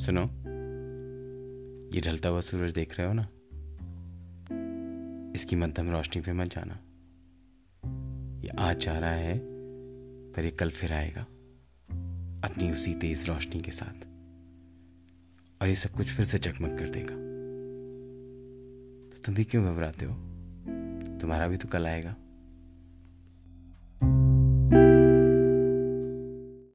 सुनो, ये ढलता हुआ सूरज देख रहे हो ना? इसकी मध्यम रोशनी पे मत जाना। ये आज जा रहा है, पर ये कल फिर आएगा, अपनी उसी तेज रोशनी के साथ। और ये सब कुछ फिर से चकमक कर देगा। तो तुम भी क्यों घबराते हो? तुम्हारा भी तो कल आएगा।